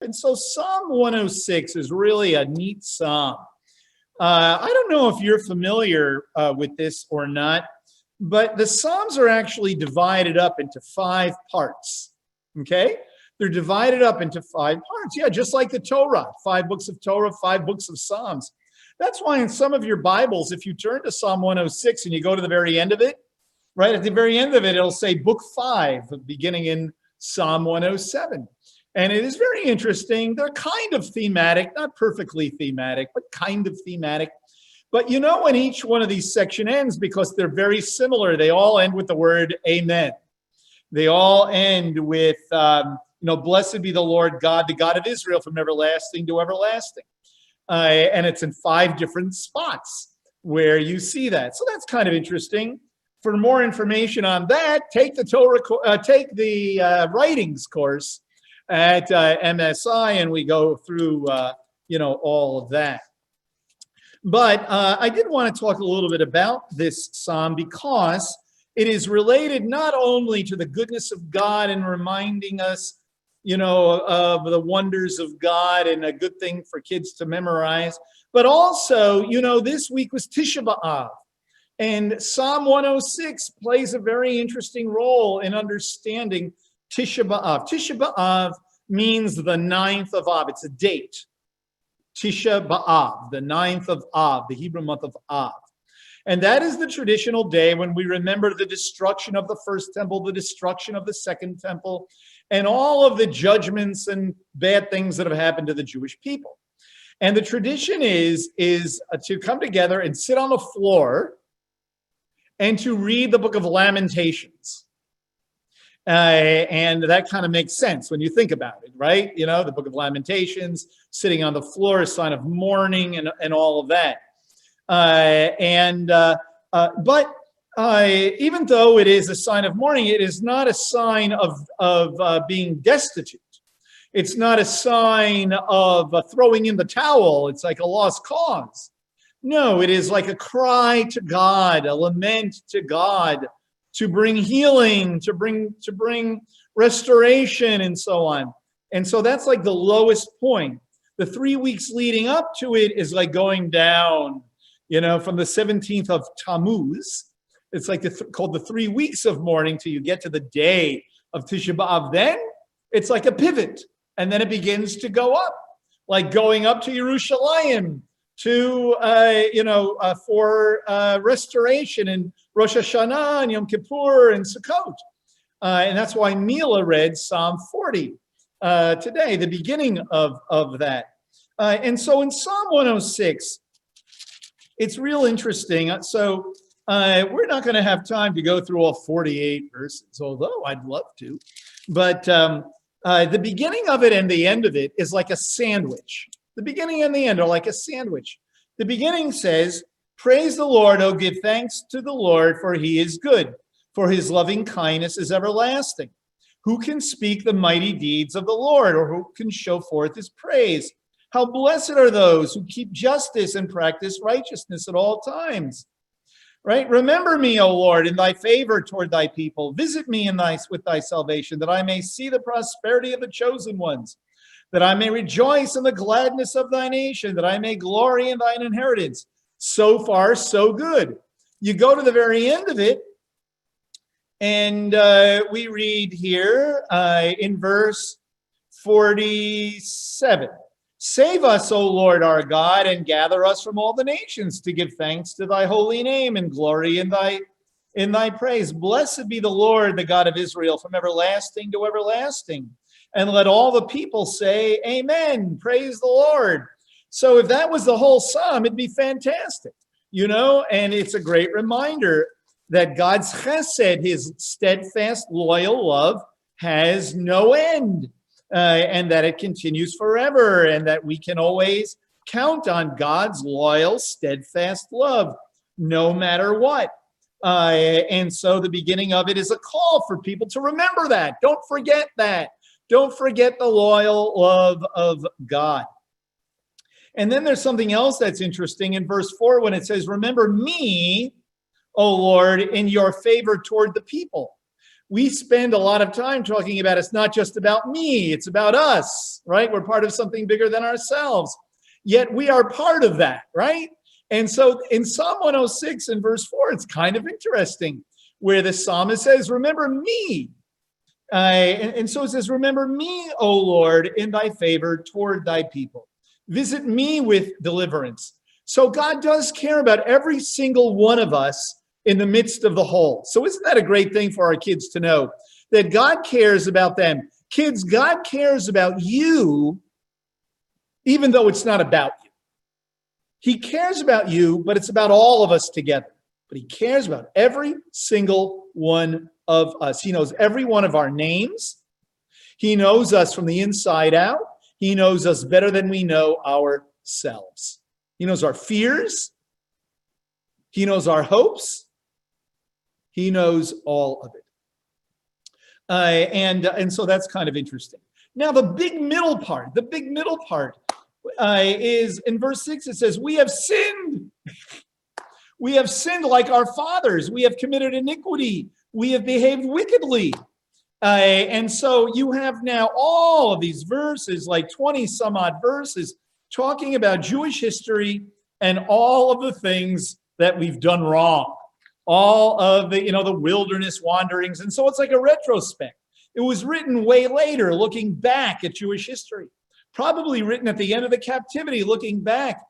And so Psalm 106 is really a neat psalm. Uh, I don't know if you're familiar uh, with this or not, but the Psalms are actually divided up into five parts. Okay? They're divided up into five parts. Yeah, just like the Torah, five books of Torah, five books of Psalms. That's why in some of your Bibles, if you turn to Psalm 106 and you go to the very end of it, right at the very end of it, it'll say book five, beginning in Psalm 107. And it is very interesting. They're kind of thematic, not perfectly thematic, but kind of thematic. But you know when each one of these section ends because they're very similar. They all end with the word amen. They all end with, um, you know, blessed be the Lord God, the God of Israel from everlasting to everlasting. Uh, and it's in five different spots where you see that. So that's kind of interesting. For more information on that, take the Torah, uh, take the uh, writings course at uh, MSI, and we go through, uh, you know, all of that. But uh, I did want to talk a little bit about this psalm because it is related not only to the goodness of God and reminding us, you know, of the wonders of God and a good thing for kids to memorize, but also, you know, this week was Tisha B'Av. And Psalm 106 plays a very interesting role in understanding Tisha B'Av. Tisha B'Av means the ninth of Av. It's a date. Tisha B'Av, the ninth of Av, the Hebrew month of Av. And that is the traditional day when we remember the destruction of the first temple, the destruction of the second temple, and all of the judgments and bad things that have happened to the Jewish people. And the tradition is, is uh, to come together and sit on the floor and to read the book of Lamentations. Uh, and that kind of makes sense when you think about it, right? You know, the book of Lamentations, sitting on the floor, a sign of mourning and, and all of that. Uh, and, uh, uh but uh, even though it is a sign of mourning, it is not a sign of, of uh, being destitute. It's not a sign of throwing in the towel. It's like a lost cause. No, it is like a cry to God, a lament to God to bring healing, to bring to bring restoration and so on. And so that's like the lowest point. The 3 weeks leading up to it is like going down, you know, from the 17th of Tammuz. It's like the th- called the 3 weeks of mourning till you get to the day of Tisha B'av. Then it's like a pivot and then it begins to go up. Like going up to Yerushalayim to uh, you know uh, for uh, restoration and Rosh Hashanah and Yom Kippur and Sukkot, uh, and that's why Mila read Psalm 40 uh, today, the beginning of of that. Uh, and so in Psalm 106, it's real interesting. So we're not going to have time to go through all 48 verses, although I'd love to. But um, the beginning of it and the end of it is like a sandwich. The beginning and the end are like a sandwich. The beginning says, Praise the Lord, oh, give thanks to the Lord, for he is good, for his loving kindness is everlasting. Who can speak the mighty deeds of the Lord, or who can show forth his praise? How blessed are those who keep justice and practice righteousness at all times. Right? Remember me, O Lord, in thy favor toward thy people. Visit me in thy with thy salvation, that I may see the prosperity of the chosen ones that I may rejoice in the gladness of thy nation, that I may glory in thine inheritance. So far, so good. You go to the very end of it, and uh, we read here uh, in verse 47 Save us, O Lord our God, and gather us from all the nations to give thanks to thy holy name and glory in thy in thy praise. Blessed be the Lord, the God of Israel, from everlasting to everlasting and let all the people say, Amen, praise the Lord. So if that was the whole psalm, it'd be fantastic, you know, and it's a great reminder that God's chesed, his steadfast, loyal love, has no end, uh, and that it continues forever, and that we can always count on God's loyal, steadfast love, no matter what. Uh, and so the beginning of it is a call for people to remember that. Don't forget that. Don't forget the loyal love of God. And then there's something else that's interesting in verse 4 when it says, Remember me, O Lord, in your favor toward the people. we spend a lot of time talking about it's not just about me, it's about us, right? We're part of something bigger than ourselves. Yet we are part of that, right? And so in Psalm 106 in verse 4, it's kind of interesting where the psalmist says, Remember me. Uh, and, and so it says, Remember me, O Lord, in thy favor toward thy people. Visit me with deliverance. So God does care about every single one of us in the midst of the whole. So isn't that a great thing for our kids to know that God cares about them? Kids, God cares about you, even though it's not about you. He cares about you, but it's about all of us together. But he cares about every single one of us. He knows every one of our names. He knows us from the inside out. He knows us better than we know ourselves. He knows our fears. He knows our hopes. He knows all of it. Uh, and, and so that's kind of interesting. Now, the big middle part, the big middle part uh, is in verse 6, it says, We have sinned. we have sinned like our fathers. We have committed iniquity. We have behaved wickedly. Uh, and so you have now all of these verses, like 20 some odd verses, talking about Jewish history and all of the things that we've done wrong, all of the, you know, the wilderness wanderings. And so it's like a retrospect. It was written way later, looking back at Jewish history probably written at the end of the captivity, looking back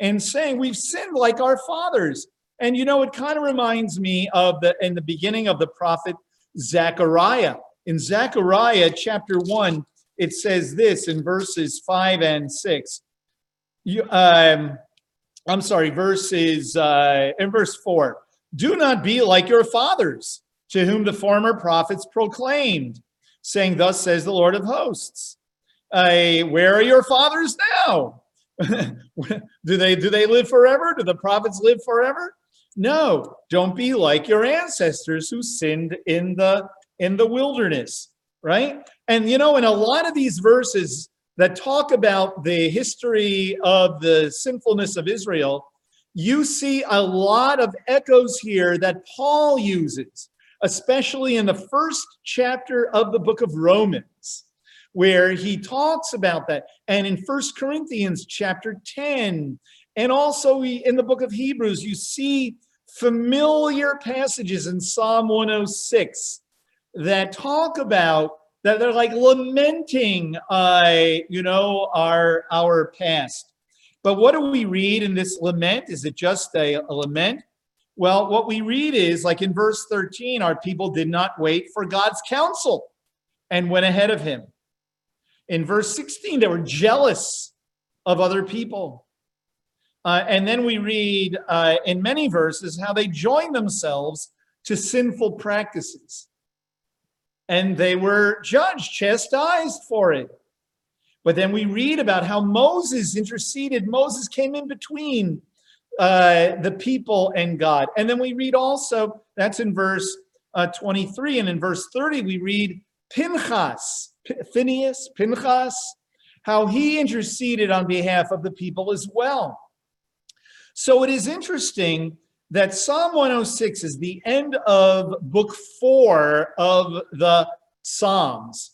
and saying, We've sinned like our fathers. And you know, it kind of reminds me of the in the beginning of the prophet Zechariah. In Zechariah chapter 1, it says this in verses 5 and 6. You, um, I'm sorry, verses uh, in verse 4. Do not be like your fathers, to whom the former prophets proclaimed, saying, Thus says the Lord of hosts uh, where are your fathers now? do they do they live forever? Do the prophets live forever? No, don't be like your ancestors who sinned in the in the wilderness, right? And you know, in a lot of these verses that talk about the history of the sinfulness of Israel, you see a lot of echoes here that Paul uses, especially in the first chapter of the book of Romans where he talks about that. And in First Corinthians chapter 10, and also in the book of Hebrews, you see familiar passages in Psalm 106 that talk about that they're like lamenting uh, you know our our past but what do we read in this lament is it just a, a lament well what we read is like in verse 13 our people did not wait for god's counsel and went ahead of him in verse 16, they were jealous of other people. Uh, and then we read uh, in many verses how they join themselves to sinful practices. And they were judged, chastised for it. But then we read about how Moses interceded. Moses came in between uh, the people and God. And then we read also, that's in verse uh, 23. And in verse 30, we read Pinchas, Phineas, Pinchas, how he interceded on behalf of the people as well. So it is interesting that Psalm 106 is the end of book four of the Psalms.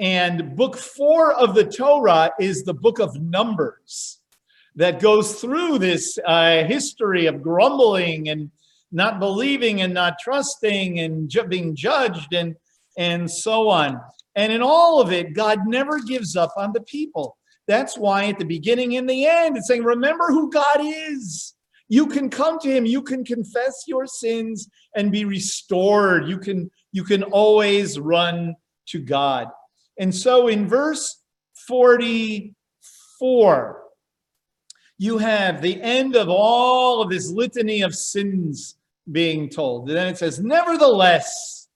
And book four of the Torah is the book of Numbers that goes through this uh, history of grumbling and not believing and not trusting and ju- being judged and, and so on. And in all of it, God never gives up on the people. That's why at the beginning and the end, it's saying, remember who God is. You can come to him, you can confess your sins and be restored. You can, you can always run to God. And so in verse 44, you have the end of all of this litany of sins being told. And then it says, Nevertheless,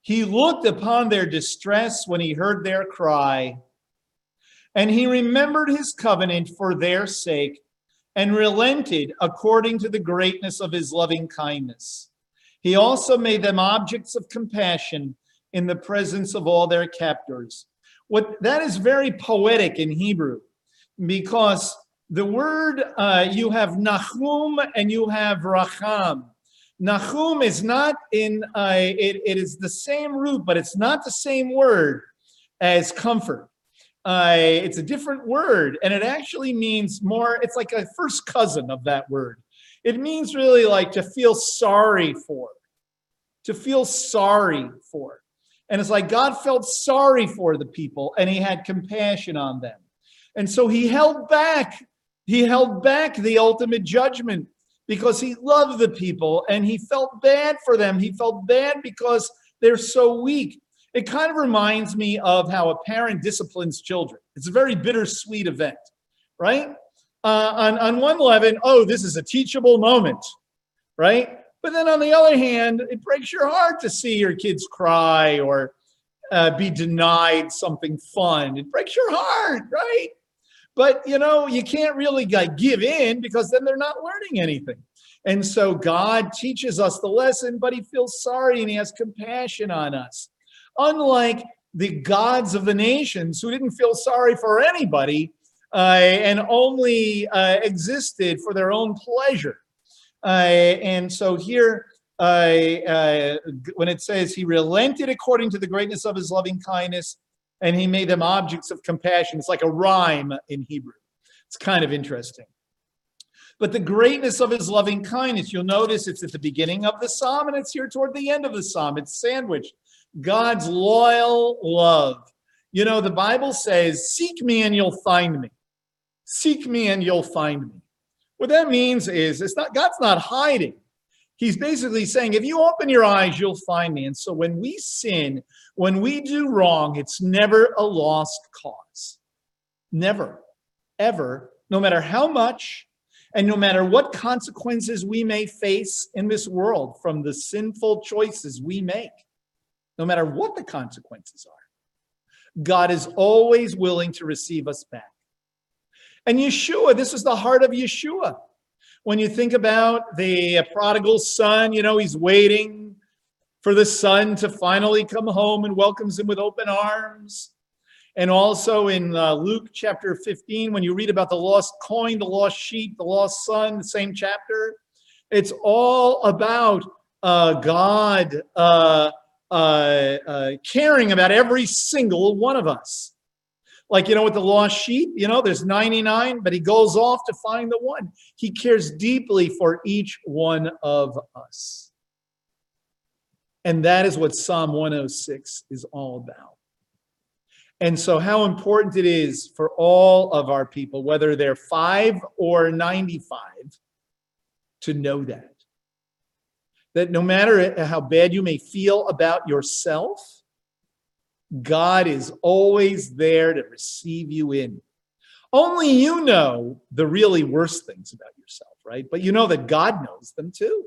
he looked upon their distress when he heard their cry, and he remembered his covenant for their sake and relented according to the greatness of his loving kindness. He also made them objects of compassion in the presence of all their captors. What that is very poetic in Hebrew because the word uh, you have Nahum and you have Racham. Nahum is not in, uh, it, it is the same root, but it's not the same word as comfort. Uh, it's a different word, and it actually means more, it's like a first cousin of that word. It means really like to feel sorry for, to feel sorry for. And it's like God felt sorry for the people and he had compassion on them. And so he held back, he held back the ultimate judgment because he loved the people and he felt bad for them. He felt bad because they're so weak. It kind of reminds me of how a parent disciplines children. It's a very bittersweet event, right? Uh, on, on one level, oh, this is a teachable moment, right? But then on the other hand, it breaks your heart to see your kids cry or uh, be denied something fun. It breaks your heart, right? But you know, you can't really like give in because then they're not learning anything. And so God teaches us the lesson, but he feels sorry and he has compassion on us. Unlike the gods of the nations who didn't feel sorry for anybody uh, and only uh, existed for their own pleasure. Uh, and so here, uh, uh, when it says he relented according to the greatness of his loving kindness, and he made them objects of compassion, it's like a rhyme in Hebrew. It's kind of interesting. But the greatness of his loving kindness, you'll notice it's at the beginning of the psalm and it's here toward the end of the psalm. It's sandwiched. God's loyal love. You know, the Bible says, Seek me and you'll find me. Seek me and you'll find me. What that means is it's not God's not hiding. He's basically saying, if you open your eyes, you'll find me. And so when we sin, when we do wrong, it's never a lost cause. Never, ever, no matter how much and no matter what consequences we may face in this world from the sinful choices we make, no matter what the consequences are, God is always willing to receive us back. And Yeshua, this is the heart of Yeshua. When you think about the prodigal son, you know, he's waiting for the son to finally come home and welcomes him with open arms. And also in uh, Luke chapter 15, when you read about the lost coin, the lost sheep, the lost son, the same chapter, it's all about uh, God uh, uh, uh caring about every single one of us. Like, you know, with the lost sheep, you know, there's 99, but he goes off to find the one. He cares deeply for each one of us. And that is what Psalm 106 is all about. And so, how important it is for all of our people, whether they're five or 95, to know that. That no matter how bad you may feel about yourself, God is always there to receive you in. Only you know the really worst things about yourself, right? But you know that God knows them too.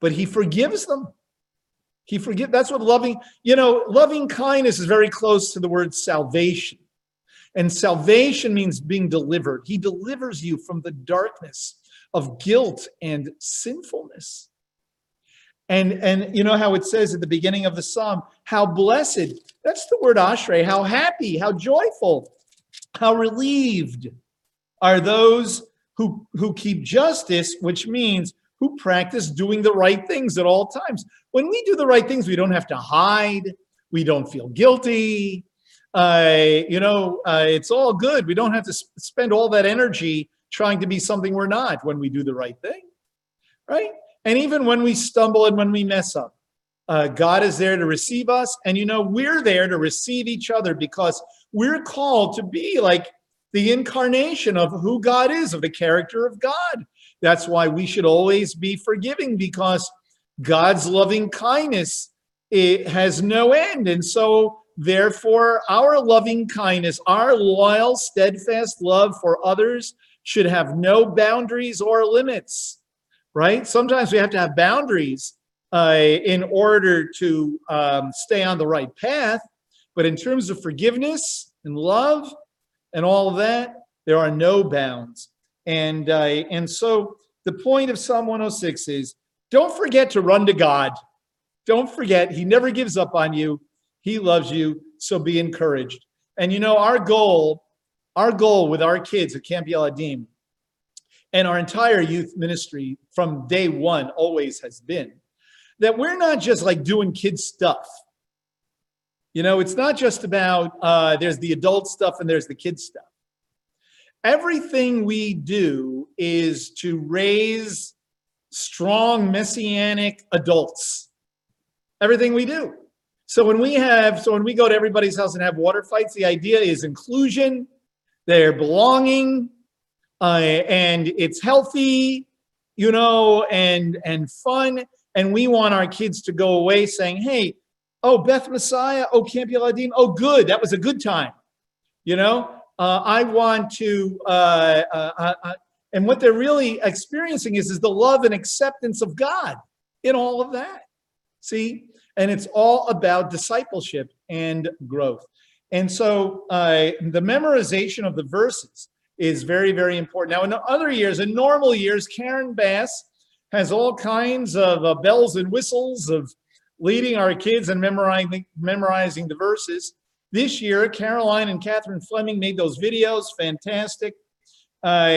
But he forgives them. He forgive that's what loving, you know, loving kindness is very close to the word salvation. And salvation means being delivered. He delivers you from the darkness of guilt and sinfulness. And and you know how it says at the beginning of the psalm, how blessed, that's the word ashrei, how happy, how joyful, how relieved are those who who keep justice, which means who practice doing the right things at all times. When we do the right things, we don't have to hide, we don't feel guilty. Uh, you know, uh, it's all good. We don't have to sp- spend all that energy trying to be something we're not when we do the right thing, right? And even when we stumble and when we mess up, uh, God is there to receive us. And you know, we're there to receive each other because we're called to be like the incarnation of who God is, of the character of God. That's why we should always be forgiving because God's loving kindness it has no end. And so, therefore, our loving kindness, our loyal, steadfast love for others should have no boundaries or limits right? Sometimes we have to have boundaries uh, in order to um, stay on the right path. But in terms of forgiveness and love and all of that, there are no bounds. And, uh, and so the point of Psalm 106 is don't forget to run to God. Don't forget, He never gives up on you. He loves you. So be encouraged. And you know, our goal, our goal with our kids at Camp Yeladim and our entire youth ministry from day one always has been that we're not just like doing kid stuff. You know, it's not just about uh, there's the adult stuff and there's the kid stuff. Everything we do is to raise strong messianic adults. Everything we do. So when we have, so when we go to everybody's house and have water fights, the idea is inclusion, they're belonging, uh, and it's healthy, you know, and and fun. And we want our kids to go away saying, "Hey, oh Beth Messiah, oh Camp Yeladim, oh good, that was a good time," you know. Uh, I want to, uh, uh, uh, and what they're really experiencing is is the love and acceptance of God in all of that. See, and it's all about discipleship and growth. And so uh, the memorization of the verses is very, very important. Now, in other years, in normal years, Karen Bass has all kinds of uh, bells and whistles of leading our kids and memorizing, memorizing the verses. This year, Caroline and Catherine Fleming made those videos, fantastic. Uh,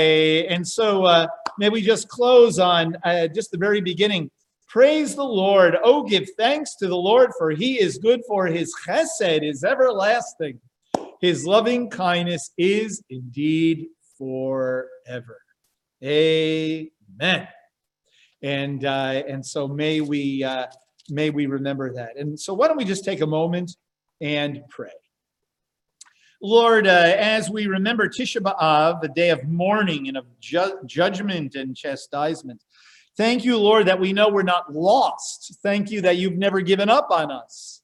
and so uh, may we just close on uh, just the very beginning. Praise the Lord. Oh, give thanks to the Lord, for he is good, for his chesed is everlasting. His loving kindness is indeed forever. Amen. And uh, and so may we uh, may we remember that. And so why don't we just take a moment and pray. Lord, uh, as we remember Tisha B'Av, the day of mourning and of ju- judgment and chastisement, thank you, Lord, that we know we're not lost. Thank you that you've never given up on us.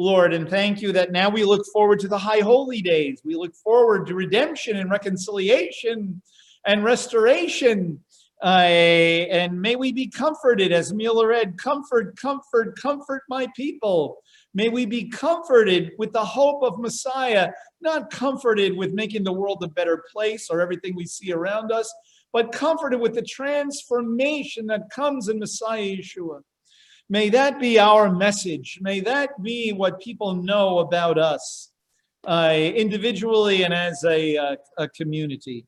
Lord, and thank you that now we look forward to the high holy days. We look forward to redemption and reconciliation and restoration. Uh, and may we be comforted, as Mila read, comfort, comfort, comfort my people. May we be comforted with the hope of Messiah, not comforted with making the world a better place or everything we see around us, but comforted with the transformation that comes in Messiah Yeshua. May that be our message. May that be what people know about us uh, individually and as a, uh, a community.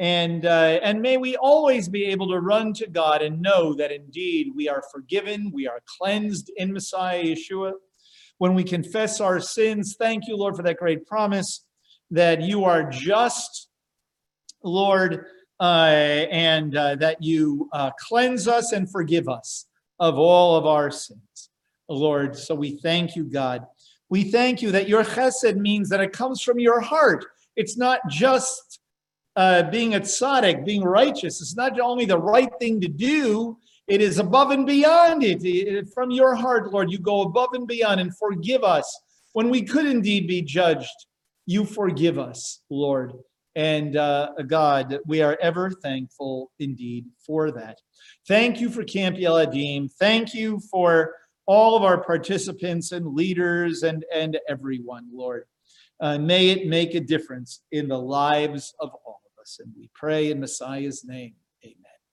And, uh, and may we always be able to run to God and know that indeed we are forgiven, we are cleansed in Messiah Yeshua. When we confess our sins, thank you, Lord, for that great promise that you are just, Lord, uh, and uh, that you uh, cleanse us and forgive us of all of our sins, Lord. So we thank you, God. We thank you that your chesed means that it comes from your heart. It's not just uh, being a tzaddik, being righteous. It's not only the right thing to do, it is above and beyond it. it. From your heart, Lord, you go above and beyond and forgive us when we could indeed be judged. You forgive us, Lord. And uh, God, we are ever thankful indeed for that. Thank you for Camp Yeladim. Thank you for all of our participants and leaders and, and everyone, Lord. Uh, may it make a difference in the lives of all of us. And we pray in Messiah's name.